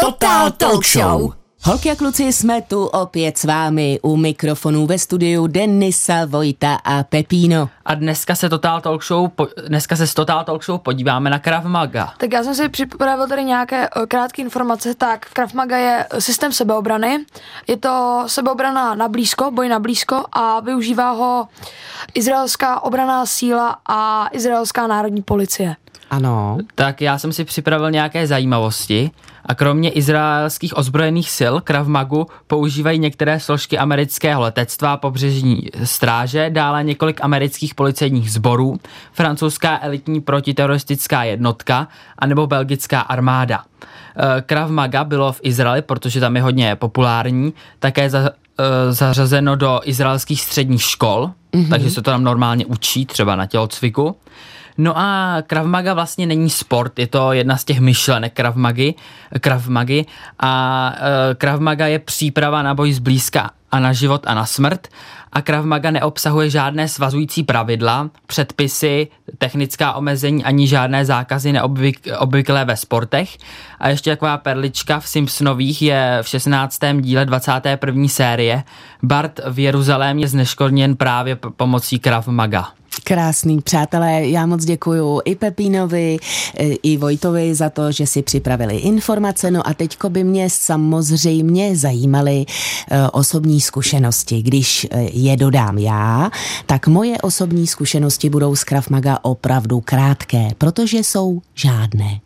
Total Talk Show. Holky a kluci, jsme tu opět s vámi u mikrofonů ve studiu Denisa, Vojta a Pepíno. A dneska se Total Talk Show, dneska se s Total Talk Show podíváme na Krav Maga. Tak já jsem si připravil tady nějaké eh, krátké informace. Tak Krav Maga je systém sebeobrany. Je to sebeobrana na blízko, boj na blízko a využívá ho izraelská obraná síla a izraelská národní policie. Ano. Tak já jsem si připravil nějaké zajímavosti a kromě izraelských ozbrojených sil Krav Magu používají některé složky amerického letectva, pobřežní stráže, dále několik amerických policejních sborů, francouzská elitní protiteroristická jednotka anebo belgická armáda. Eh, Krav Maga bylo v Izraeli, protože tam je hodně populární, také za, eh, zařazeno do izraelských středních škol, mm-hmm. takže se to tam normálně učí, třeba na tělocviku. No a Krav Maga vlastně není sport, je to jedna z těch myšlenek Krav Magy, Krav Magy a Maga je příprava na boj zblízka a na život a na smrt a Krav Maga neobsahuje žádné svazující pravidla, předpisy, technická omezení ani žádné zákazy neobvyklé ve sportech. A ještě taková perlička v Simpsonových je v 16. díle 21. série. Bart v Jeruzalémě zneškodněn právě pomocí Krav Maga. Krásný přátelé, já moc děkuju i Pepínovi, e, i Vojtovi za to, že si připravili informace. No a teďko by mě samozřejmě zajímaly e, osobní zkušenosti. Když e, je dodám já, tak moje osobní zkušenosti budou z Krafmaga opravdu krátké, protože jsou žádné.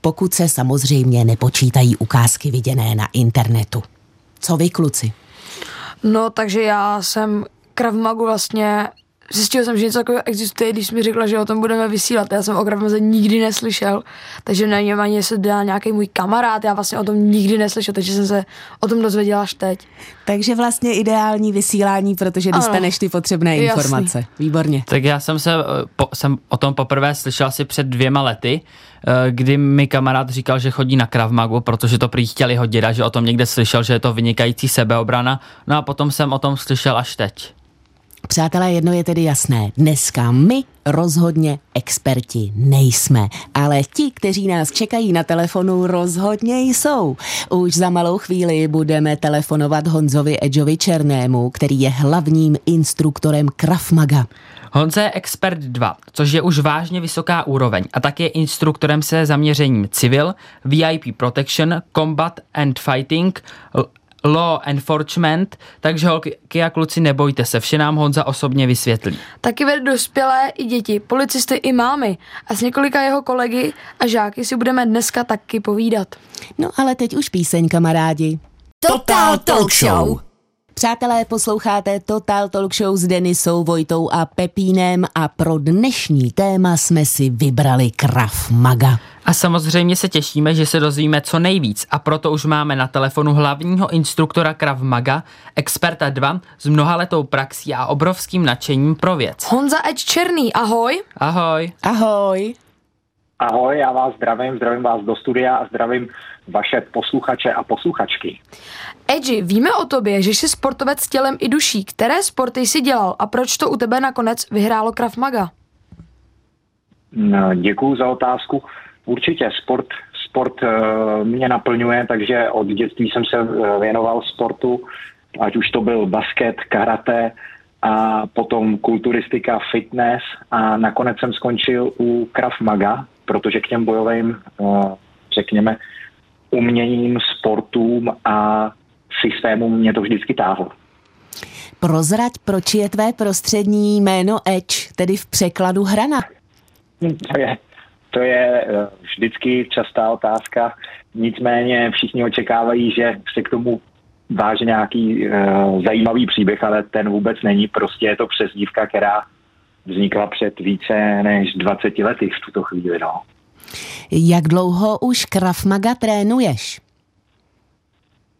Pokud se samozřejmě nepočítají ukázky viděné na internetu. Co vy, kluci? No, takže já jsem Krav Magu vlastně zjistil jsem, že něco takového existuje, když mi řekla, že o tom budeme vysílat. Já jsem o Kravmaze nikdy neslyšel, takže na něm ani se dá nějaký můj kamarád, já vlastně o tom nikdy neslyšel, takže jsem se o tom dozvěděla až teď. Takže vlastně ideální vysílání, protože dostaneš ty potřebné informace. Jasný. Výborně. Tak já jsem se eh, po, jsem o tom poprvé slyšel asi před dvěma lety, eh, kdy mi kamarád říkal, že chodí na Kravmagu, protože to prý chtěl jeho děda, že o tom někde slyšel, že je to vynikající sebeobrana. No a potom jsem o tom slyšel až teď. Přátelé, jedno je tedy jasné. Dneska my rozhodně experti nejsme, ale ti, kteří nás čekají na telefonu, rozhodně jsou. Už za malou chvíli budeme telefonovat Honzovi Edžovi Černému, který je hlavním instruktorem Krafmaga. Honza je expert 2, což je už vážně vysoká úroveň a tak je instruktorem se zaměřením civil, VIP protection, combat and fighting, law enforcement, takže holky a kluci nebojte se, vše nám Honza osobně vysvětlí. Taky vede dospělé i děti, policisty i mámy a s několika jeho kolegy a žáky si budeme dneska taky povídat. No ale teď už píseň, kamarádi. Total Talk Show! Přátelé, posloucháte Total Talk Show s Denisou, Vojtou a Pepínem a pro dnešní téma jsme si vybrali Kraf Maga. A samozřejmě se těšíme, že se dozvíme co nejvíc a proto už máme na telefonu hlavního instruktora Krav Maga, experta 2 s mnohaletou praxí a obrovským nadšením pro věc. Honza Eč Černý, ahoj. Ahoj. Ahoj. Ahoj, já vás zdravím, zdravím vás do studia a zdravím vaše posluchače a posluchačky. Edži, víme o tobě, že jsi sportovec s tělem i duší. Které sporty jsi dělal a proč to u tebe nakonec vyhrálo Krav Maga? No, děkuju za otázku. Určitě sport, sport uh, mě naplňuje, takže od dětství jsem se uh, věnoval sportu, ať už to byl basket, karate a potom kulturistika, fitness a nakonec jsem skončil u Krav Maga, protože k těm bojovým, uh, řekněme, uměním, sportům a systémům mě to vždycky táhlo. Prozrať, proč je tvé prostřední jméno Edge, tedy v překladu hrana? To je, to je eh, vždycky častá otázka, nicméně všichni očekávají, že se k tomu váže nějaký uh, zajímavý příběh, ale ten vůbec není, prostě je to přezdívka, která vznikla před více než 20 lety v tuto chvíli. No. Jak dlouho už Krav Maga trénuješ?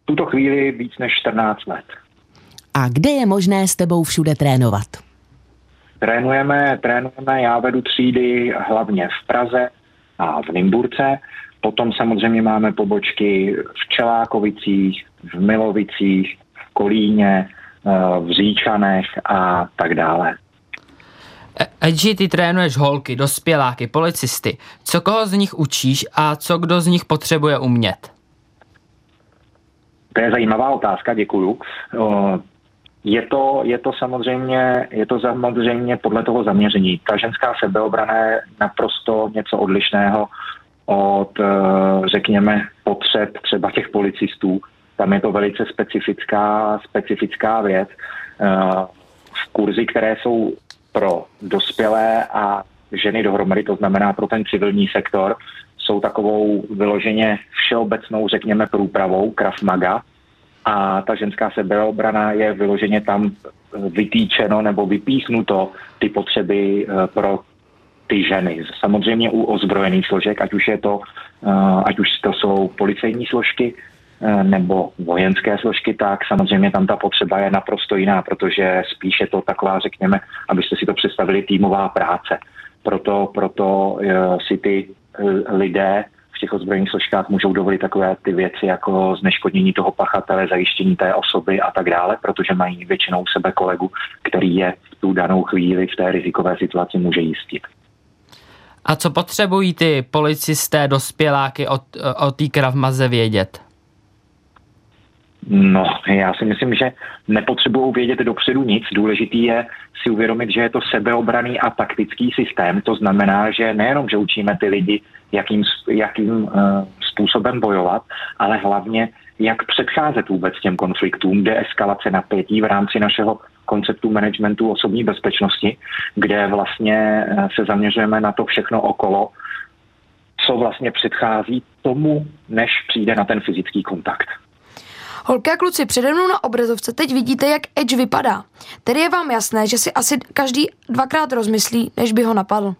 V tuto chvíli víc než 14 let. A kde je možné s tebou všude trénovat? Trénujeme, trénujeme, já vedu třídy hlavně v Praze a v Nymburce. Potom samozřejmě máme pobočky v Čelákovicích, v Milovicích, v Kolíně, eh, v Říčanech a tak dále. Edži, ty trénuješ holky, dospěláky, policisty. Co koho z nich učíš a co kdo z nich potřebuje umět? To je zajímavá otázka, děkuju. Je to, je to samozřejmě, je to samozřejmě podle toho zaměření. Ta ženská sebeobrana je naprosto něco odlišného od, eh, řekněme, potřeb třeba těch policistů. Tam je to velice specifická, specifická věc. Eh, v kurzy, které jsou pro dospělé a ženy dohromady, to znamená pro ten civilní sektor, jsou takovou vyloženě všeobecnou, řekněme, průpravou Krav Maga, a ta ženská sebeobrana je vyloženě tam vytýčeno nebo vypíchnuto ty potřeby eh, pro ty ženy. Samozřejmě u ozbrojených složek, ať už je to, eh, ať už to jsou policejní složky eh, nebo vojenské složky, tak samozřejmě tam ta potřeba je naprosto jiná, protože spíše to taková, řekněme, abyste si to představili, týmová práce. Proto, proto si ty lidé těch ozbrojených složkách můžou dovolit takové ty věci jako zneškodnění toho pachatele, zajištění té osoby a tak dále, protože mají většinou sebe kolegu, který je v tu danou chvíli v té rizikové situaci může jistit. A co potřebují ty policisté, dospěláky o, o té kravmaze vědět? No, já si myslím, že nepotřebují vědět dopředu nic. Důležitý je si uvědomit, že je to sebeobraný a taktický systém. To znamená, že nejenom, že učíme ty lidi, jakým, jakým uh, způsobem bojovat, ale hlavně, jak předcházet vůbec těm konfliktům, deeskalace napětí v rámci našeho konceptu managementu osobní bezpečnosti, kde vlastně eh, se zaměřujeme na to všechno okolo, co vlastně předchází tomu, než přijde na ten fyzický kontakt. Holky a kluci, přede mnou na obrazovce teď vidíte, jak Edge vypadá. Tedy je vám jasné, že si asi každý dvakrát rozmyslí, než by ho napadl.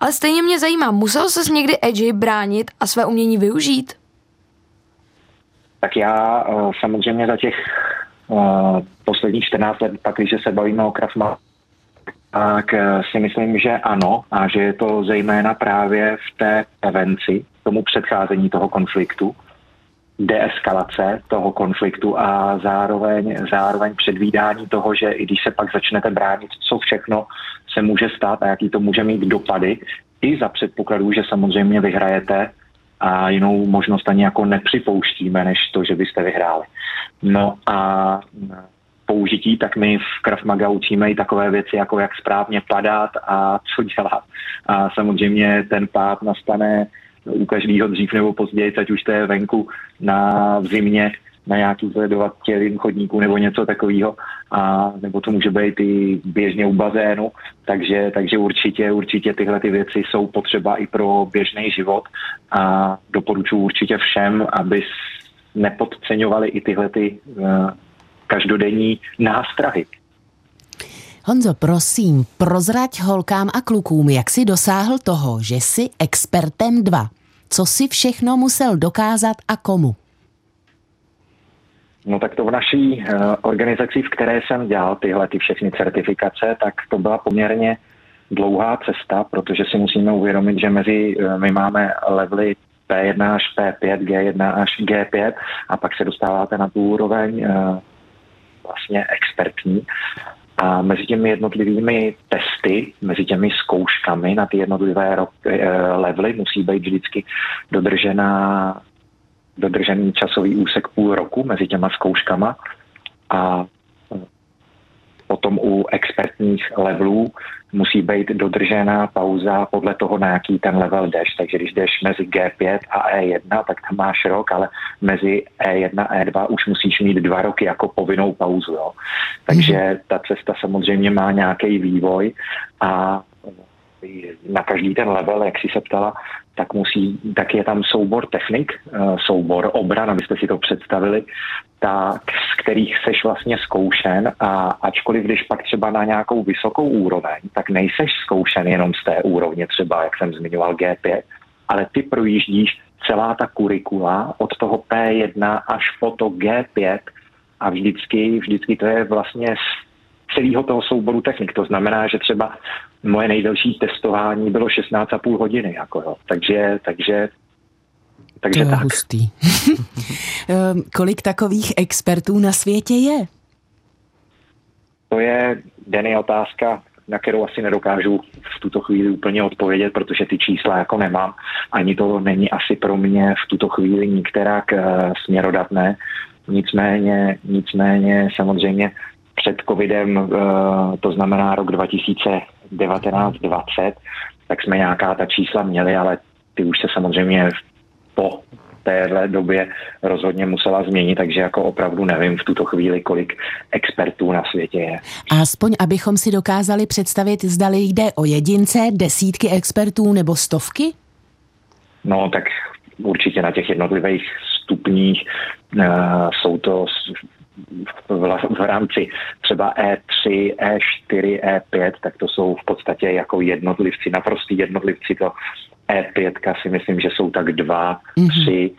Ale stejně mě zajímá, musel se někdy Edge bránit a své umění využít? Tak já eh, samozřejmě za těch uh, posledních 14 let, pak když se bavíme o Krav tak eh, si myslím, že ano a že je to zejména právě v té prevenci, tomu předcházení toho konfliktu deeskalace toho konfliktu a zároveň, zároveň předvídání toho, že i když se pak začnete bránit, co všechno se může stát a jaký to může mít dopady, i za předpokladu, že samozřejmě vyhrajete a jinou možnost ani jako nepřipouštíme, než to, že byste vyhráli. No a použití, tak my v Krav Maga učíme i takové věci, jako jak správně padat a co dělat. A samozřejmě ten pád nastane u každého dřív nebo později, ať už to je venku na v zimě, na nějaký sledovatělým chodníku nebo něco takového, a nebo to může být i běžně u bazénu, takže, takže určitě, určitě tyhle ty věci jsou potřeba i pro běžný život. A doporučuji určitě všem, aby nepodceňovali i tyhle ty uh, každodenní nástrahy. Honzo, prosím, prozrať holkám a klukům, jak si dosáhl toho, že jsi expertem dva. Co si všechno musel dokázat a komu? No tak to v naší uh, organizaci, v které jsem dělal tyhle ty všechny certifikace, tak to byla poměrně dlouhá cesta, protože si musíme uvědomit, že mezi, uh, my máme levely P1 až P5, G1 až G5 a pak se dostáváte na tu úroveň uh, vlastně expertní. A mezi těmi jednotlivými testy, mezi těmi zkouškami na ty jednotlivé eh, levely musí být vždycky dodržená, dodržený časový úsek půl roku mezi těma zkouškama. A potom u expertních levelů musí být dodržená pauza podle toho, na jaký ten level jdeš. Takže když jdeš mezi G5 a E1, tak tam máš rok, ale mezi E1 a E2 už musíš mít dva roky jako povinnou pauzu. Jo. Takže mhm. ta cesta samozřejmě má nějaký vývoj a na každý ten level, jak si se ptala, tak musí, tak je tam soubor technik, eh, soubor obran, abyste si to představili, tak z kterých seš vlastně zkoušen a ačkoliv když pak třeba na nějakou vysokou úroveň, tak nejseš zkoušen jenom z té úrovně třeba, jak jsem zmiňoval G5, ale ty projíždíš celá ta kurikula od toho P1 až po to G5 a vždycky, vždycky to je vlastně celého toho souboru technik. To znamená, že třeba moje nejdelší testování bylo 16,5 hodiny. Jako jo. Takže, takže takže to je tak. hustý. Ehm, kolik takových expertů na světě je? To je denní otázka na kterou asi nedokážu v tuto chvíli úplně odpovědět, protože ty čísla jako nemám. Ani to není asi pro mě v tuto chvíli nikterak uh, směrodatné. Nicméně, nicméně samozřejmě před covidem, uh, to znamená rok 2019-2020, tak jsme nějaká ta čísla měli, ale ty už se samozřejmě po téhle době rozhodně musela změnit, takže jako opravdu nevím v tuto chvíli, kolik expertů na světě je. Aspoň abychom si dokázali představit, zdali jde o jedince, desítky expertů nebo stovky? No tak určitě na těch jednotlivých stupních uh, jsou to v, rámci třeba E3, E4, E5, tak to jsou v podstatě jako jednotlivci, naprostý jednotlivci to E5 si myslím, že jsou tak dva, mm-hmm. tři,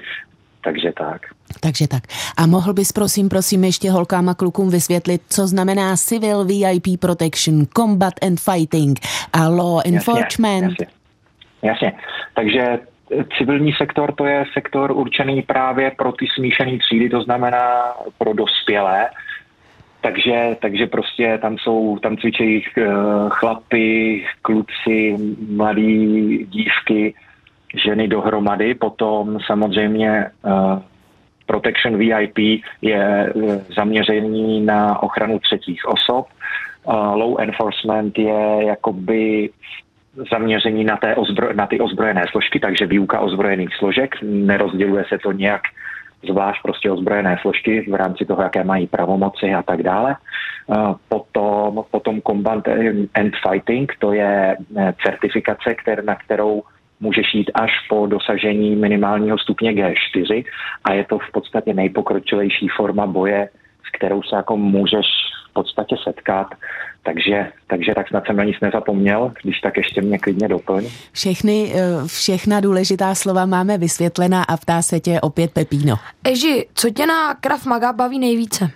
takže tak. Takže tak. A mohl bys prosím, prosím ještě holkám a klukům vysvětlit, co znamená Civil VIP Protection, Combat and Fighting a Law Enforcement? Jasně, jasně. jasně. Takže civilní sektor to je sektor určený právě pro ty smíšené třídy, to znamená pro dospělé, takže, takže prostě tam jsou, tam cvičejí uh, chlapy, kluci, mladí dívky, ženy dohromady. Potom samozřejmě uh, Protection VIP je uh, zaměření na ochranu třetích osob. Law enforcement je jakoby zaměření na, té ozbro, na ty ozbrojené složky, takže výuka ozbrojených složek. Nerozděluje se to nějak zvlášť prostě ozbrojené složky v rámci toho, jaké mají pravomoci a tak dále. Potom, potom Combat and Fighting, to je eh, certifikace, kter, na kterou můžeš jít až po dosažení minimálního stupně G4 a je to v podstatě nejpokročilejší forma boje, s kterou se jako můžeš v podstatě setkat. Takže, takže tak snad jsem na nic nezapomněl, když tak ještě mě klidně doplň. Všechny, eh, všechna důležitá slova máme vysvětlená a ptá se tě opět Pepíno. Eži, co tě na Krav Maga baví nejvíce?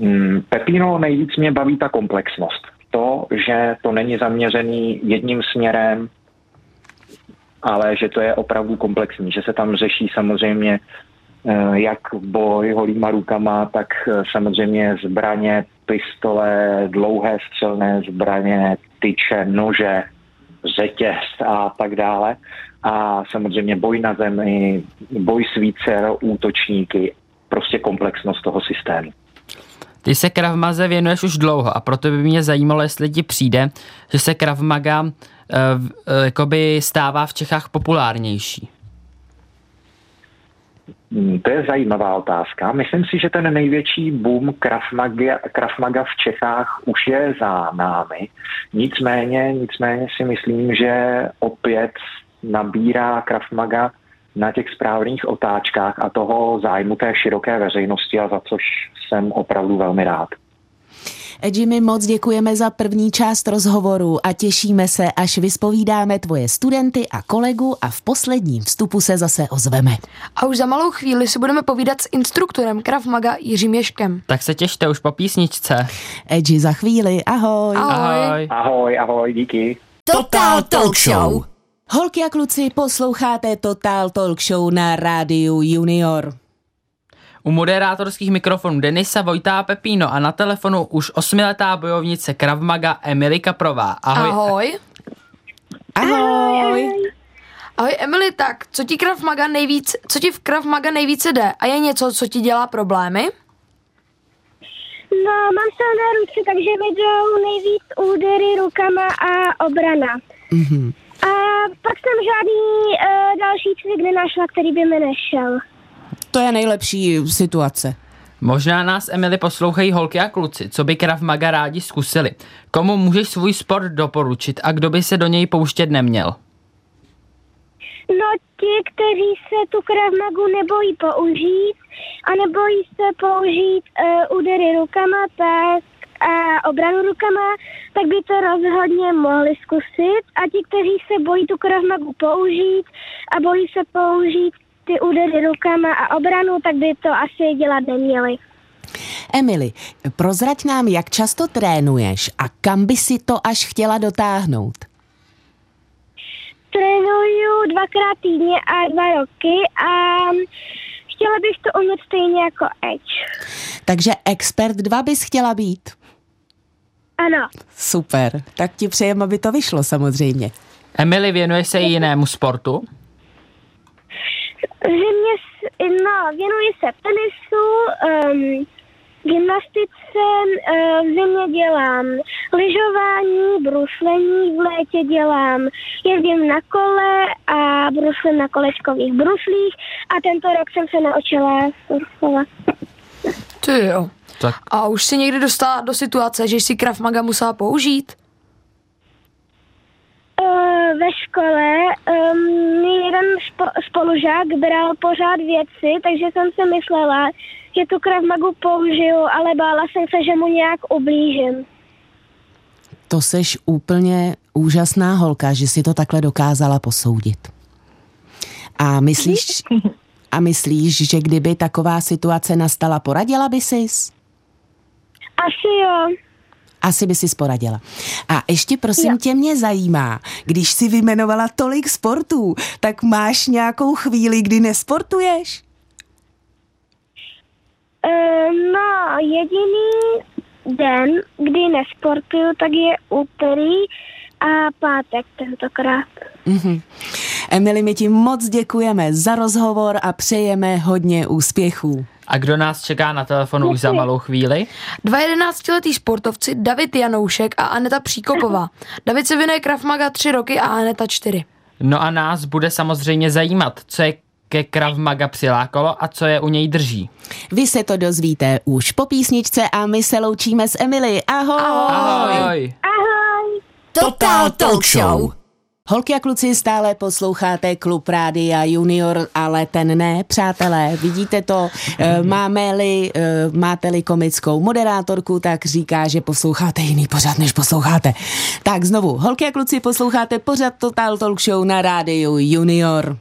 Hmm, Pepíno nejvíc mě baví ta komplexnost. To, že to není zaměřený jedním směrem, ale že to je opravdu komplexní, že se tam řeší samozřejmě jak boj holýma rukama, tak eh, samozřejmě zbraně, pistole, dlouhé střelné zbraně, tyče, nože, řetěz a tak dále. A samozřejmě boj na zemi, boj s více útočníky, prostě komplexnost toho systému. Ty se Krav Maze věnuješ už dlouho a proto by mě zajímalo, jestli ti přijde, že se Krav Maga uh, uh, stává v Čechách populárnější. Hmm, to je zajímavá otázka. Myslím si, že ten největší boom Krav Maga v Čechách už je za námi. Nicméně, nicméně si myslím, že opět nabírá Krav Maga na těch správných otáčkách a toho zájmu té široké veřejnosti a za což jsem opravdu velmi rád. Jimmy, moc děkujeme za první část rozhovoru a těšíme se, až vyspovídáme tvoje studenty a kolegu a v posledním vstupu se zase ozveme. A už za malou chvíli si budeme povídat s instruktorem Krav Maga Jiřím Ješkem. Tak se těšte už po písničce. Edži za chvíli, ahoj. Ahoj. Ahoj, ahoj, díky. Total Talk Show. Holky a kluci, posloucháte Total Talk Show na rádiu Junior. U moderátorských mikrofonů Denisa Vojtá Pepíno a na telefonu už osmiletá bojovnice Kravmaga Emily Kaprová. Ahoj. Ahoj. Ahoj. Ahoj Emily, tak co ti Krav Maga nejvíc, co ti v Krav Maga nejvíce jde? A je něco, co ti dělá problémy? No, mám silné ruce, takže mi jdou nejvíc údery rukama a obrana. Mm-hmm. A pak jsem žádný uh, další cvik nenašla, který by mi nešel. To je nejlepší situace. Možná nás, Emily, poslouchají holky a kluci, co by Krav Maga rádi zkusili. Komu můžeš svůj sport doporučit a kdo by se do něj pouštět neměl? No ti, kteří se tu Krav Magu nebojí použít a nebojí se použít uh, údery rukama, pes a obranu rukama, tak by to rozhodně mohli zkusit. A ti, kteří se bojí tu Krav Magu použít a bojí se použít ty údery rukama a obranu, tak by to asi dělat neměli. Emily, prozrať nám, jak často trénuješ a kam by si to až chtěla dotáhnout? Trénuju dvakrát týdně a dva roky a chtěla bych to umět stejně jako Edge. Takže expert 2 bys chtěla být? Ano. Super, tak ti přejem, aby to vyšlo samozřejmě. Emily, věnuje se i jinému sportu? Zimě, s- no, věnuji se tenisu, um, gymnastice, uh, v zimě dělám lyžování, bruslení, v létě dělám, jezdím na kole a bruslím na kolečkových bruslích a tento rok jsem se naučila surfovat. Ty jo. Tak A už si někdy dostala do situace, že jsi Krav Maga musela použít? Uh, ve škole um, mi jeden spo- spolužák bral pořád věci, takže jsem si myslela, že tu krav magu použiju, ale bála jsem se, že mu nějak ublížím. To seš úplně úžasná holka, že si to takhle dokázala posoudit. A myslíš, a myslíš, že kdyby taková situace nastala, poradila by sis? Asi jo. Asi by si poradila. A ještě prosím tě mě zajímá, když si vymenovala tolik sportů, tak máš nějakou chvíli, kdy nesportuješ? Uh, no, jediný den, kdy nesportuju, tak je úterý a pátek tentokrát. Mhm. Emily, my ti moc děkujeme za rozhovor a přejeme hodně úspěchů. A kdo nás čeká na telefonu už za malou chvíli? Dva jedenáctiletí sportovci David Janoušek a Aneta Příkopová. David se věnuje Krav Maga tři roky a Aneta čtyři. No a nás bude samozřejmě zajímat, co je ke Krav Maga přilákalo a co je u něj drží. Vy se to dozvíte už po písničce a my se loučíme s Emily. Ahoj! Ahoj! Ahoj! Total Talk Show. Holky a kluci, stále posloucháte Klub Rádia Junior, ale ten ne, přátelé, vidíte to, eh, máme-li, eh, máte-li komickou moderátorku, tak říká, že posloucháte jiný pořad, než posloucháte. Tak znovu, holky a kluci, posloucháte pořad Total Talk Show na Rádiu Junior.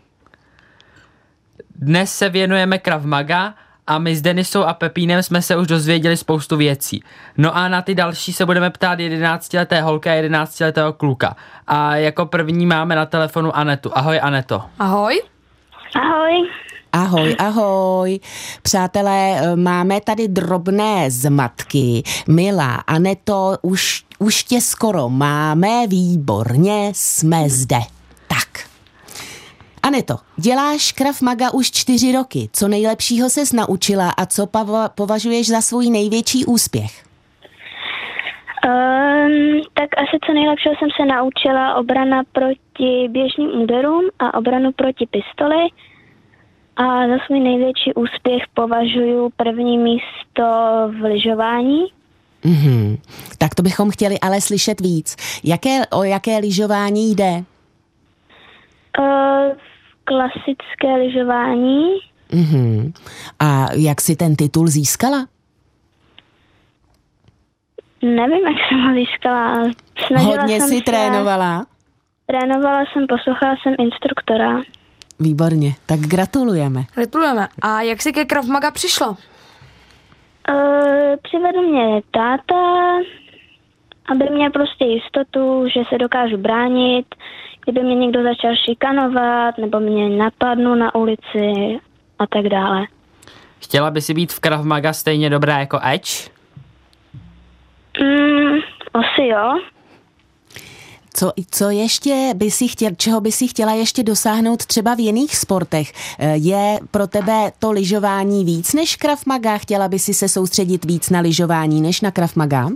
Dnes se věnujeme Krav Maga a my s Denisou a Pepínem jsme se už dozvěděli spoustu věcí. No a na ty další se budeme ptát 11-leté holky a 11-letého kluka. A jako první máme na telefonu Anetu. Ahoj Aneto. Ahoj. Ahoj. Ahoj, ahoj. Přátelé, eh, máme tady drobné zmatky. Milá Aneto, už, už tě skoro máme, výborně, jsme zde. Tak. Aneto, děláš Krav Maga už čtyři roky. Co nejlepšího ses naučila a co pava- považuješ za svůj největší úspěch? Um, tak asi co nejlepšího jsem se naučila obrana proti běžným úderům a obranu proti pistoli. A za svůj největší úspěch považuji první místo v lyžování. Mhm. Tak to bychom chtěli ale slyšet víc. Jaké, o jaké lyžování jde? Uh, klasické lyžování. Mhm. A jak si ten titul získala? Nevím, jak jsem ho získala. ale Snažila Hodně jsem si se, trénovala? Trénovala jsem, poslouchala jsem instruktora. Výborně, tak gratulujeme. Gratulujeme. A jak jsi ke Krav Maga přišla? Uh, přivedl mě táta, aby měl prostě jistotu, že se dokážu bránit, kdyby mě někdo začal šikanovat, nebo mě napadnu na ulici a tak dále. Chtěla by si být v Krav Maga stejně dobrá jako Edge? Mm, asi jo. Co, co ještě by si chtěl, čeho by si chtěla ještě dosáhnout třeba v jiných sportech? Eh, Je pro tebe to lyžování víc než Krav Maga? Chtěla by si se soustředit víc na lyžování než na Krav Maga?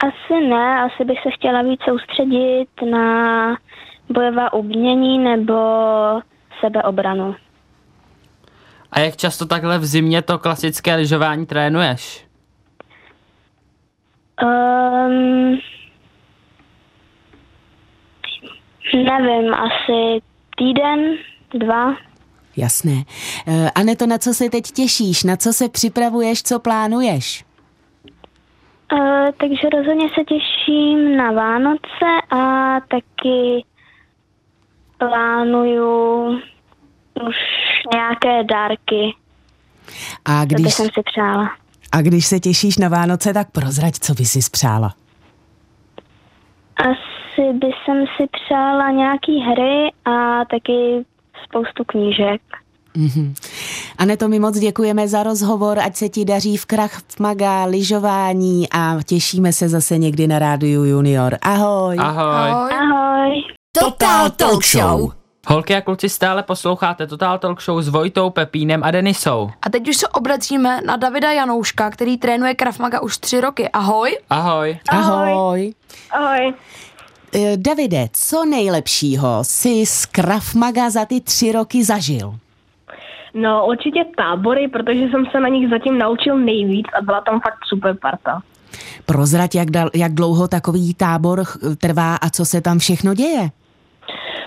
Asi ne, asi bych se chtěla víc soustředit na bojová umění nebo sebeobranu. A jak často takhle v zimě to klasické lyžování trénuješ? Um, nevím, asi týden, dva. Jasné. Eh, Aneto, na co se teď těšíš? Na co se připravuješ? Co plánuješ? Uh, takže rozhodně se těším na Vánoce a taky plánuju už nějaké dárky, A když, jsem si přála. a když se těšíš na Vánoce, tak prozrať, co by si spřála. Asi by jsem si přála nějaký hry a taky spoustu knížek. Mhm. Aneto, my moc děkujeme za rozhovor, ať se ti daří v krach v maga, lyžování a těšíme se zase někdy na Rádiu Junior. Ahoj. Ahoj. Ahoj. Ahoj. Total Talk Show. Holky a kluci stále posloucháte Total Talk Show s Vojtou, Pepínem a Denisou. A teď už se obracíme na Davida Janouška, který trénuje Krav Maga už tři roky. Ahoj. Ahoj. Ahoj. Ahoj. Eh, Davide, co nejlepšího si z Krav Maga za ty tři roky zažil? No určitě tábory, protože jsem se na nich zatím naučil nejvíc a byla tam fakt super parta. Prozrať, jak, dal, jak dlouho takový tábor trvá a co se tam všechno děje?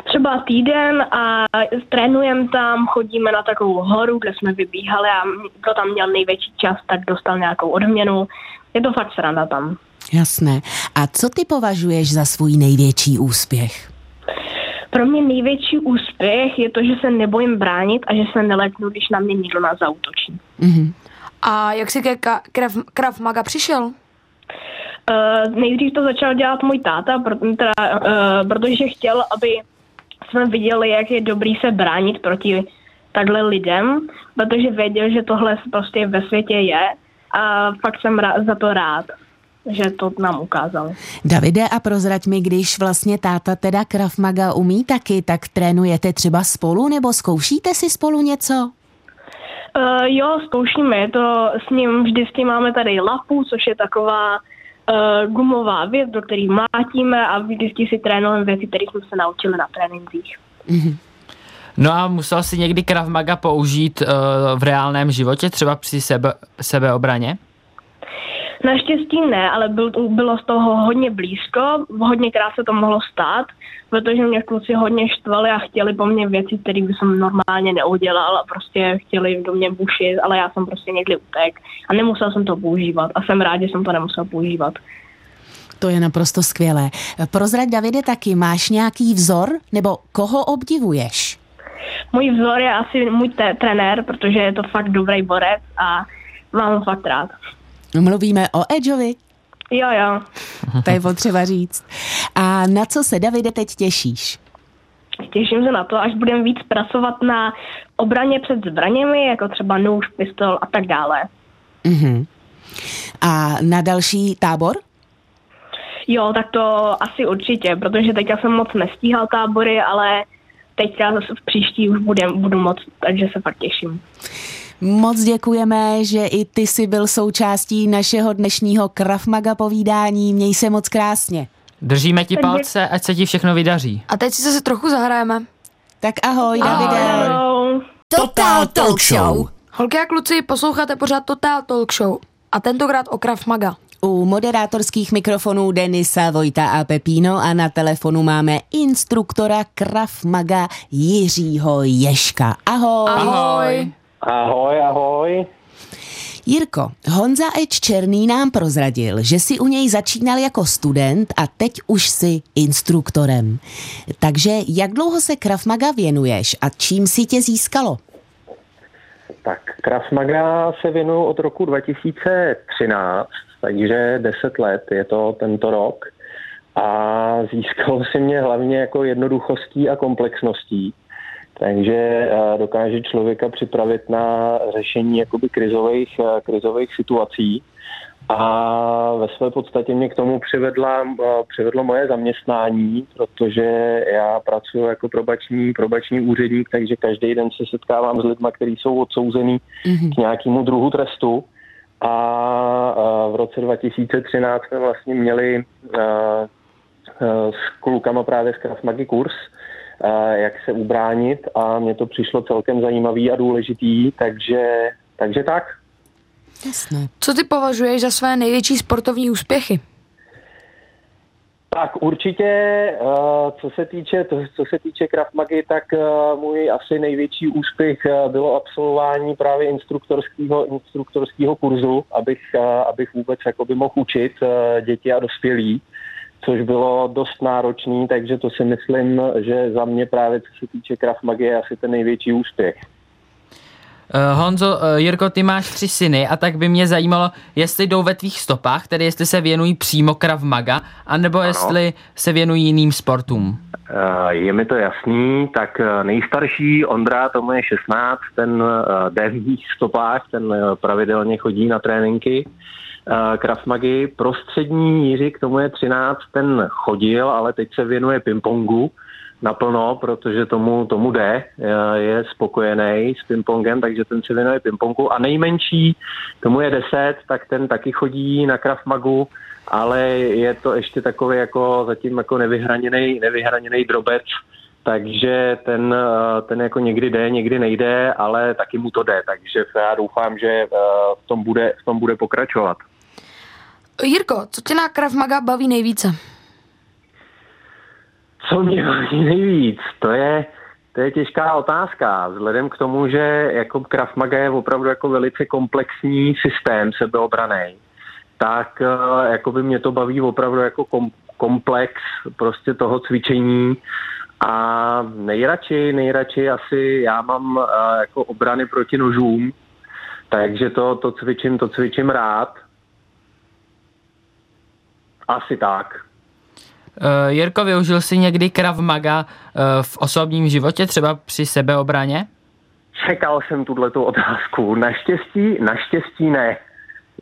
Třeba týden a trénujeme tam, chodíme na takovou horu, kde jsme vybíhali a kdo tam měl největší čas, tak dostal nějakou odměnu. Je to fakt sranda tam. Jasné. A co ty považuješ za svůj největší úspěch? Pro mě největší úspěch je to, že se nebojím bránit a že se neleknu, když na mě někdo nás zautočí. Mhm. A jak jsi ke Krav, Krav Maga přišel? Uh, nejdřív to začal dělat můj táta, pro, teda, uh, protože chtěl, aby jsme viděli, jak je dobrý se bránit proti takhle lidem, protože věděl, že tohle prostě ve světě je a fakt jsem rá, za to rád, že to nám ukázal. Davide, a prozrať mi, když vlastně táta teda Krav Maga umí taky, tak trénujete třeba spolu nebo zkoušíte si spolu něco? Uh, jo, zkoušíme, je to s ním, vždycky máme tady lapu, což je taková uh, gumová věc, do které mlátíme a vždycky si trénujeme věci, které jsme se naučili na trénincích. No a musel si někdy Krav Maga použít uh, v reálném životě, třeba při sebe, sebeobraně? Naštěstí ne, ale byl, bylo z toho hodně blízko, hodněkrát se to mohlo stát, protože mě kluci hodně štvali a chtěli po mně věci, které by jsem normálně neudělal a prostě chtěli do mě bušit, ale já jsem prostě někdy utek a nemusel jsem to používat a jsem rád, že jsem to nemusel používat. To je naprosto skvělé. Prozrať, Davide, taky máš nějaký vzor nebo koho obdivuješ? Můj vzor je asi můj te- trenér, protože je to fakt dobrý borec a mám ho fakt rád. Mluvíme o Edgeovi, Jo, jo. to je potřeba říct. A na co se, Davide, teď těšíš? Těším se na to, až budeme víc pracovat na obraně před zbraněmi, jako třeba nůž, pistol a tak dále. Mhm. A na další tábor? Jo, tak to asi určitě, protože teďka jsem moc nestíhal tábory, ale teďka zase v příští už budem, budu moc, takže se fakt těším. Moc děkujeme, že i ty jsi byl součástí našeho dnešního Krav Maga povídání. Měj se moc krásně. Držíme ti palce, ať se ti všechno vydaří. A teď si zase trochu zahrajeme. Tak ahoj, Davide. Ahoj. Total Talk Show. Holky a kluci, posloucháte pořád Total Talk Show. A tentokrát o Krav Maga. U moderátorských mikrofonů Denisa, Vojta a Pepíno a na telefonu máme instruktora Krav Maga Jiřího Ješka. Ahoj. Ahoj. Ahoj, ahoj. Jirko, Honza Eč Černý nám prozradil, že si u něj začínal jako student a teď už si instruktorem. Takže jak dlouho se Krav Maga věnuješ a čím si tě získalo? Tak Krav Maga se věnuju od roku 2013, takže 10 let je to tento rok. A získalo si mě hlavně jako jednoduchostí a komplexností. Takže eh, dokáže člověka připravit na řešení jakoby krizových, eh, krizových situací. A ve své podstatě mě k tomu přivedla, eh, přivedlo moje zaměstnání, protože já pracuji jako probační, probační úředník, takže každý den se setkávám s lidmi, kteří jsou odsouzený k nějakému druhu trestu. A v roce 2013 jsme vlastně měli s klukama právě z Krav Magy kurz, jak se ubránit a mně to přišlo celkem zajímavý a důležitý, takže, takže tak. Jasné. Co ty považuješ za své největší sportovní úspěchy? Tak určitě, eh, co se týče, to, co se týče Krav Magy, tak eh, můj asi největší úspěch eh, bylo absolvování právě instruktorského, instruktorského kurzu, abych, abych vůbec jakoby mohl učit děti a dospělí, což bylo dost náročný, takže to si myslím, že za mě právě co se týče Krav Magy je asi ten největší úspěch. Uh, Honzo, uh, Jirko, ty máš tři syny a tak by mě zajímalo, jestli jdou ve tvých stopách, tedy jestli se věnují přímo Krav Maga, anebo ano. jestli se věnují jiným sportům. Uh, je mi to jasný, tak nejstarší Ondra, tomu je 16, ten jde v mých stopách, ten pravidelně chodí na tréninky Krav Magy. Prostřední Jiří, k tomu je 13, ten chodil, ale teď se věnuje pingpongu naplno, protože tomu, tomu jde, je spokojený s pingpongem, takže ten se věnuje pingpongu. A nejmenší, tomu je 10, tak ten taky chodí na Krav Magu, ale je to ještě takový jako zatím jako nevyhraněný, nevyhraněný drobec, takže ten, ten jako někdy jde, někdy nejde, ale taky mu to jde, takže já doufám, že eh, v tom bude, v tom bude pokračovat. Jirko, co tě na Krav Maga baví nejvíce? Co mě baví nejvíc? To je, to je těžká otázka, vzhledem k tomu, že jako Krav Maga je opravdu jako velice komplexní systém sebeobraný, tak eh, jako by mě to baví opravdu jako kom, komplex prostě toho cvičení a nejradši, nejradši asi já mám uh, jako obrany proti nožům, takže to, to cvičím, to cvičím rád. Asi tak. Uh, Jirko, využil jsi někdy Krav Maga uh, v osobním životě, třeba při sebeobraně? Čekal jsem tuhle otázku. Naštěstí, naštěstí ne.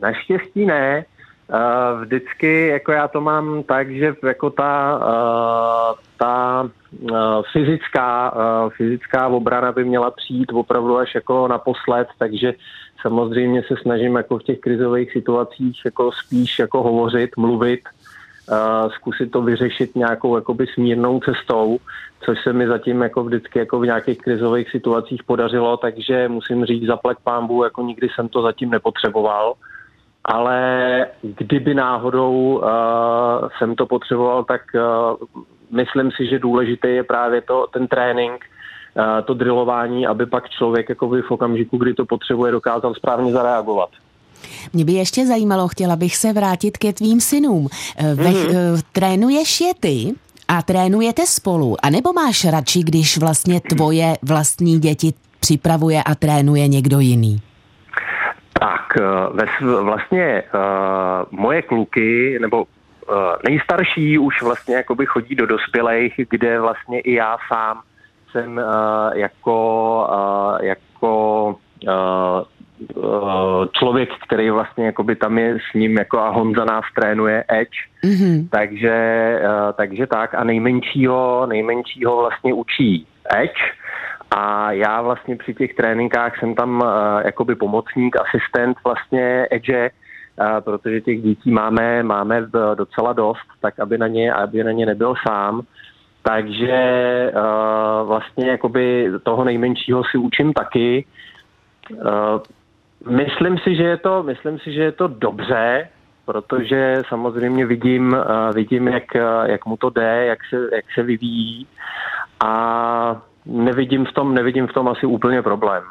Naštěstí ne. Uh, vždycky, jako já to mám tak, že jako ta, uh, ta uh, fyzická, uh, fyzická obrana by měla přijít opravdu až jako naposled, takže samozřejmě se snažím jako v těch krizových situacích jako spíš jako hovořit, mluvit, zkusit to vyřešit nějakou jakoby smírnou cestou, což se mi zatím jako vždycky jako v nějakých krizových situacích podařilo, takže musím říct zaplať pámbu, jako nikdy jsem to zatím nepotřeboval. Ale kdyby náhodou uh, jsem to potřeboval, tak uh, myslím si, že důležité je právě to, ten trénink, uh, to drillování, aby pak člověk jakoby v okamžiku, kdy to potřebuje, dokázal správně zareagovat. Mě by ještě zajímalo, chtěla bych se vrátit ke tvým synům. Eh, ve, mm-hmm. Trénuješ je ty a trénujete spolu, anebo máš radši, když vlastně tvoje vlastní děti připravuje a trénuje někdo jiný? Tak, eh, vlastně uh, moje kluky, nebo uh, nejstarší už vlastně jakoby chodí do dospělých, kde vlastně i já sám jsem uh, jako, uh, jako člověk, který vlastně jakoby tam je s ním jako a Honza nás trénuje Edge, mm-hmm. takže, uh, takže tak a nejmenšího, nejmenšího vlastně učí Edge a já vlastně při těch tréninkách jsem tam uh, jakoby pomocník, asistent vlastně Edge, protože těch dětí máme, máme docela dost, tak aby na ně, aby na ně nebyl sám. Takže vlastně jakoby toho nejmenšího si učím taky. Myslím si, že je to, myslím si, že je to dobře, protože samozřejmě vidím, uh, vidím jak, uh, jak mu to jde, jak se, jak se vyvíjí a nevidím v tom, nevidím v tom asi úplně problém.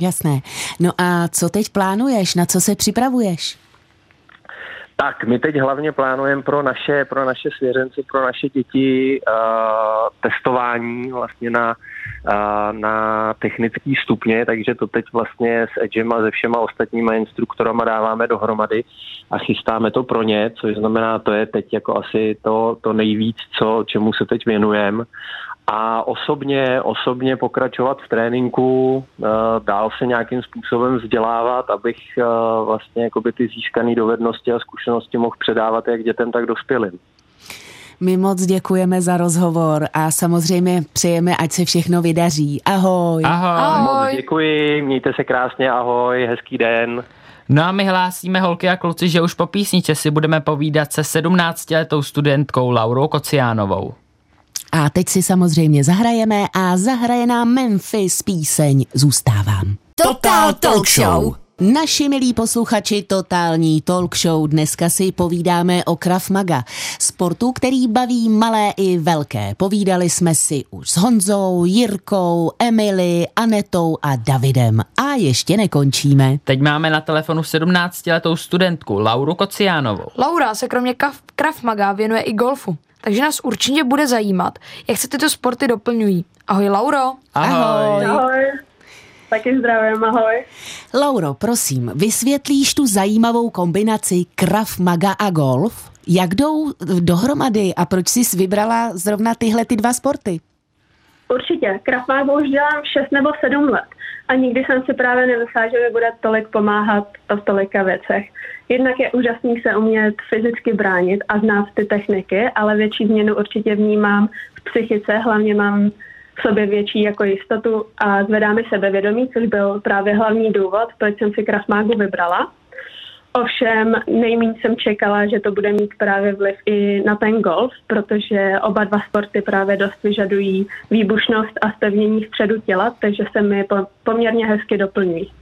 Jasné. No a co teď plánuješ? Na co se připravuješ? Tak, my teď hlavně plánujeme pro naše, pro naše svěřence, pro naše děti uh, testování vlastně na, uh, na technický stupně, takže to teď vlastně s Edgem a se všema ostatníma instruktorama dáváme dohromady a chystáme to pro ně, což znamená, to je teď jako asi to, to nejvíc, co, čemu se teď věnujeme a osobně, osobně pokračovat v tréninku, eh, dál se nějakým způsobem vzdělávat, abych eh, vlastně jakoby ty získané dovednosti a zkušenosti mohl předávat jak dětem, tak dospělým. My moc děkujeme za rozhovor a samozřejmě přejeme, ať se všechno vydaří. Ahoj. Ahoj. ahoj. Moc děkuji, mějte se krásně, ahoj, hezký den. No a my hlásíme holky a kluci, že už po písničce si budeme povídat se 17-letou studentkou Laurou Kociánovou. A teď si samozřejmě zahrajeme a zahraje nám Memphis píseň Zůstávám. Total Talk Show. Naši milí posluchači Totální Talk Show dneska si povídáme o Krav Maga, sportu, který baví malé i velké. Povídali jsme si už s Honzou, Jirkou, Emily, Anetou a Davidem. A ještě nekončíme. Teď máme na telefonu 17-letou studentku Lauru Kociánovou. Laura se kromě Krav Maga věnuje i golfu takže nás určitě bude zajímat, jak se tyto sporty doplňují. Ahoj, Lauro. Ahoj. Ahoj. Taky zdravím, ahoj. Lauro, prosím, vysvětlíš tu zajímavou kombinaci Krav Maga a golf? Jak jdou dohromady a proč jsi vybrala zrovna tyhle ty dva sporty? Určitě. Krav Maga už dělám 6 nebo 7 let a nikdy jsem si právě nemyslela, že mi bude tolik pomáhat v tolika věcech. Jednak je úžasný se umět fyzicky bránit a znát ty techniky, ale větší změnu určitě vnímám v psychice, hlavně mám v sobě větší jako jistotu a zvedá mi sebevědomí, což byl právě hlavní důvod, proč jsem si Krasmágu vybrala. Ovšem nejméně jsem čekala, že to bude mít právě vliv i na ten golf, protože oba dva sporty právě dost vyžadují výbušnost a spevnění středu těla, takže se mi poměrně hezky doplňují.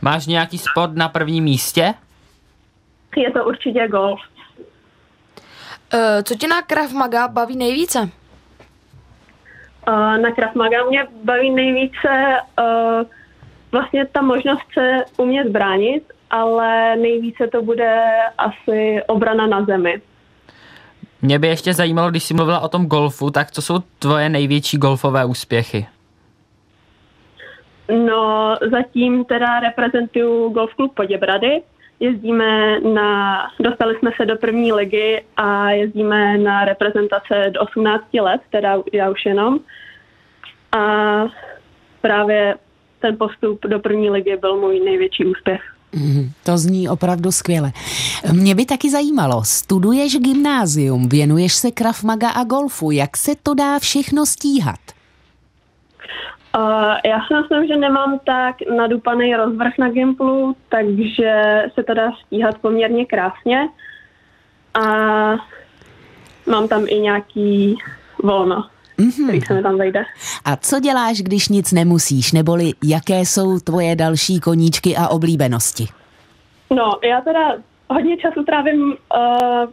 Máš nějaký sport na prvním místě? Je to určitě golf. Uh, co tě na Krav Maga baví nejvíce? Na Krav Maga mě baví nejvíce uh, vlastně ta možnost se umět bránit, ale nejvíce to bude asi obrana na zemi. Mě by ještě zajímalo, když jsi mluvila o tom golfu, tak co jsou tvoje největší golfové úspěchy? No, zatím teda reprezentuju golfklub Poděbrady, jezdíme na, dostali jsme se do první ligy a jezdíme na reprezentace do 18 let, teda já už jenom. A právě ten postup do první ligy byl můj největší úspěch. Mm, to zní opravdu skvěle. Mě by taky zajímalo, studuješ gymnázium, věnuješ se Krav Maga a golfu, jak se to dá všechno stíhat? Uh, já si myslím, že nemám tak nadupaný rozvrh na Gimplu, takže se to dá stíhat poměrně krásně. A mám tam i nějaký volno, mm-hmm. který se mi tam vejde. A co děláš, když nic nemusíš, neboli jaké jsou tvoje další koníčky a oblíbenosti? No, já teda hodně času trávím uh,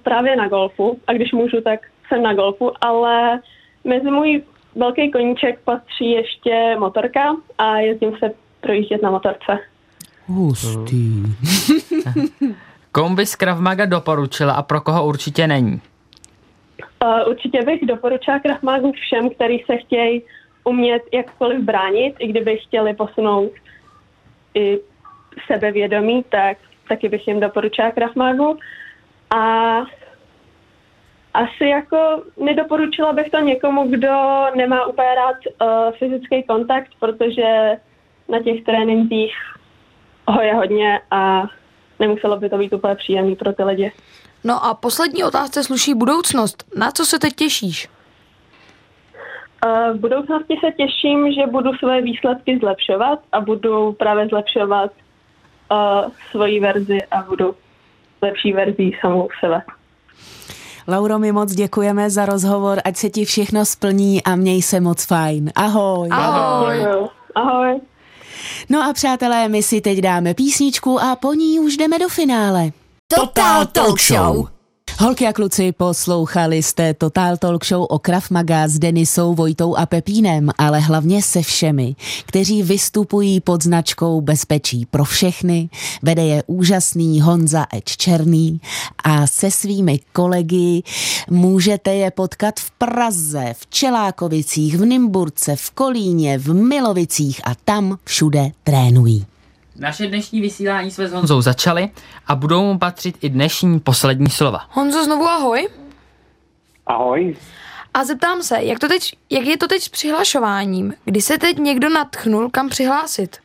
právě na golfu a když můžu, tak jsem na golfu, ale mezi můj velký koníček patří ještě motorka a jezdím se projíždět na motorce. Hustý. Komu bys Krav Maga doporučila a pro koho určitě není? Uh, určitě bych doporučila Krav Magu všem, kteří se chtějí umět jakkoliv bránit, i kdyby chtěli posunout i sebevědomí, tak taky bych jim doporučila Krav Magu. A asi jako nedoporučila bych to někomu, kdo nemá úplně rád uh, fyzický kontakt, protože na těch trénincích ho je hodně a nemuselo by to být úplně příjemný pro ty lidi. No a poslední otázce sluší budoucnost. Na co se teď těšíš? Uh, v budoucnosti se těším, že budu své výsledky zlepšovat a budu právě zlepšovat uh, svoji verzi a budu lepší verzí samou sebe. Lauro, my moc děkujeme za rozhovor, ať se ti všechno splní a měj se moc fajn. Ahoj. Ahoj. Ahoj. Ahoj. No a přátelé, my si teď dáme písničku a po ní už jdeme do finále. Total Talk Show. Holky a kluci, poslouchali jste Total Talk Show o Krav Maga s Denisou, Vojtou a Pepínem, ale hlavně se všemi, kteří vystupují pod značkou Bezpečí pro všechny. Vede je úžasný Honza Eč Černý a se svými kolegy můžete je potkat v Praze, v Čelákovicích, v Nymburce, v Kolíně, v Milovicích a tam všude trénují. Naše dnešní vysílání jsme s Honzou začali a budou mu patřit i dnešní poslední slova. Honzo, znovu ahoj. Ahoj. A zeptám se, jak, to teď, jak je to teď s přihlašováním? Kdy se teď někdo natchnul, kam přihlásit?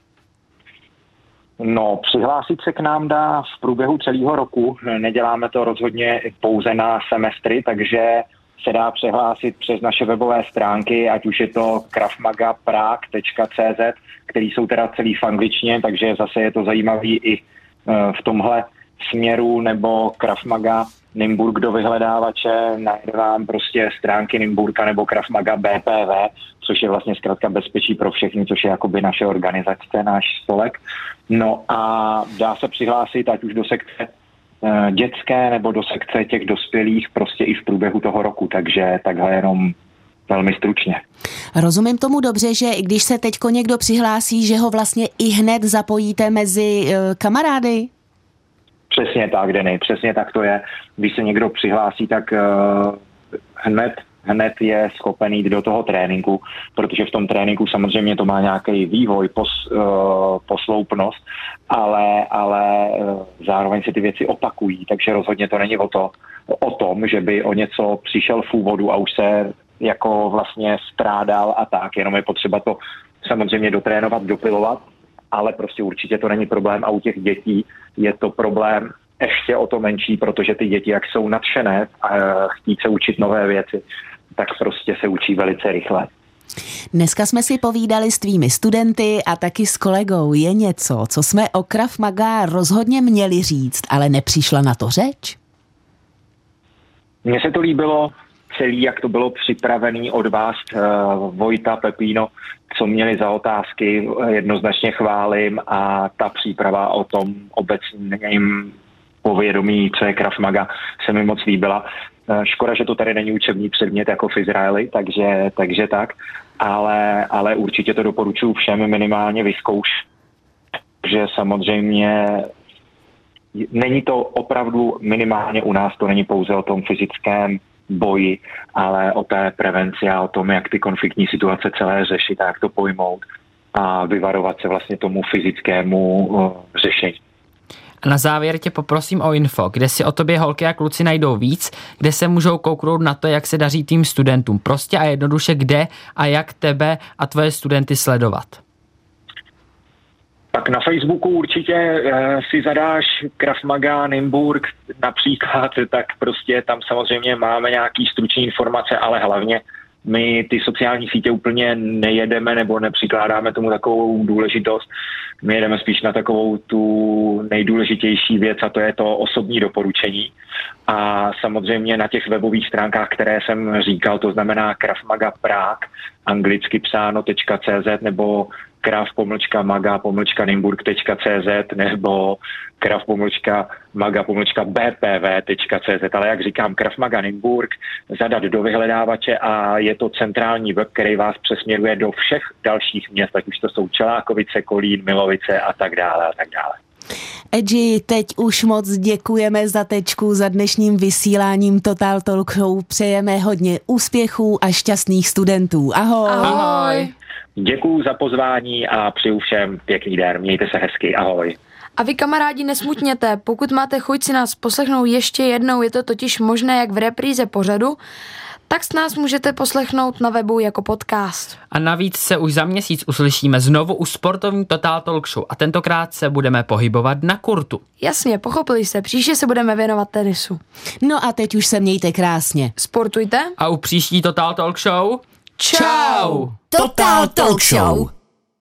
No, přihlásit se k nám dá v průběhu celého roku. Neděláme to rozhodně pouze na semestry, takže se dá přihlásit přes naše webové stránky, ať už je to krafmagaprag.cz, který jsou teda celý v angličtině, takže zase je to zajímavý i e, v tomhle směru, nebo Krafmaga Nimburg do vyhledávače, najde vám prostě stránky Nimburka nebo Krafmaga BPV, což je vlastně zkrátka bezpečí pro všechny, což je jakoby naše organizace, náš spolek. No a dá se přihlásit ať už do sekce Eh, dětské nebo do sekce těch dospělých prostě i v průběhu toho roku, takže takhle jenom velmi stručně. Rozumím tomu dobře, že když se teďko někdo přihlásí, že ho vlastně i hned zapojíte mezi uh, kamarády? Přesně tak, Denny, přesně tak to je. Když se někdo přihlásí, tak uh, hned hned je schopen jít do toho tréninku, protože v tom tréninku samozřejmě to má nějaký vývoj, pos, uh, posloupnost, ale, ale uh, zároveň si ty věci opakují, takže rozhodně to není o, to, o tom, že by o něco přišel v úvodu a už se jako vlastně strádal a tak, jenom je potřeba to samozřejmě dotrénovat, dopilovat, ale prostě určitě to není problém a u těch dětí je to problém ještě o to menší, protože ty děti, jak jsou nadšené a chtí se učit nové věci, tak prostě se učí velice rychle. Dneska jsme si povídali s tvými studenty a taky s kolegou. Je něco, co jsme o Krav Maga rozhodně měli říct, ale nepřišla na to řeč? Mně se to líbilo celý, jak to bylo připravený od vás, uh, Vojta, Pepíno, co měli za otázky, jednoznačně chválím a ta příprava o tom obecným povědomí, co je Krav Maga, se mi moc líbila. Eh, škoda, že to tady není učební předmět jako v Izraeli, takže, takže tak, ale, ale určitě to doporučuji všem minimálně vyzkouš, že samozřejmě není to opravdu minimálně u nás, to není pouze o tom fyzickém boji, ale o té prevenci a o tom, jak ty konfliktní situace celé řešit a jak to pojmout a vyvarovat se vlastně tomu fyzickému uh, řešení. A na závěr tě poprosím o info, kde si o tobě holky a kluci najdou víc, kde se můžou kouknout na to, jak se daří tým studentům. Prostě a jednoduše kde a jak tebe a tvoje studenty sledovat. Tak na Facebooku určitě e, si zadáš Krav Maga, Nimburg například, tak prostě tam samozřejmě máme nějaký stručné informace, ale hlavně my ty sociální sítě úplně nejedeme nebo nepřikládáme tomu takovou důležitost. My jedeme spíš na takovou tu nejdůležitější věc a to je to osobní doporučení. A samozřejmě na těch webových stránkách, které jsem říkal, to znamená Krafmaga Prague, anglicky psáno.cz nebo krav pomlčka maga pomlčka nimburg.cz nebo krav pomlčka maga pomlčka bpv.cz, ale jak říkám, krav maga Nimburg, zadat do vyhledávače a je to centrální web, který vás přesměruje do všech dalších měst, ať už to jsou Čelákovice, Kolín, Milovice a tak dále a tak dále. Edži, teď už moc děkujeme za tečku, za dnešním vysíláním Total Talk Show. Přejeme hodně úspěchů a šťastných studentů. Ahoj. Ahoj. Děkuji za pozvání a přeju všem pěkný den. Mějte se hezky. Ahoj. A vy kamarádi nesmutněte, pokud máte chuť si nás poslechnout ještě jednou, je to totiž možné jak v repríze pořadu, tak s nás můžete poslechnout na webu jako podcast. A navíc se už za měsíc uslyšíme znovu u sportovní Total Talk Show a tentokrát se budeme pohybovat na kurtu. Jasně, pochopili jste, příště se budeme věnovat tenisu. No a teď už se mějte krásně. Sportujte. A u příští Total Talk Show Čau! Total Talk Show.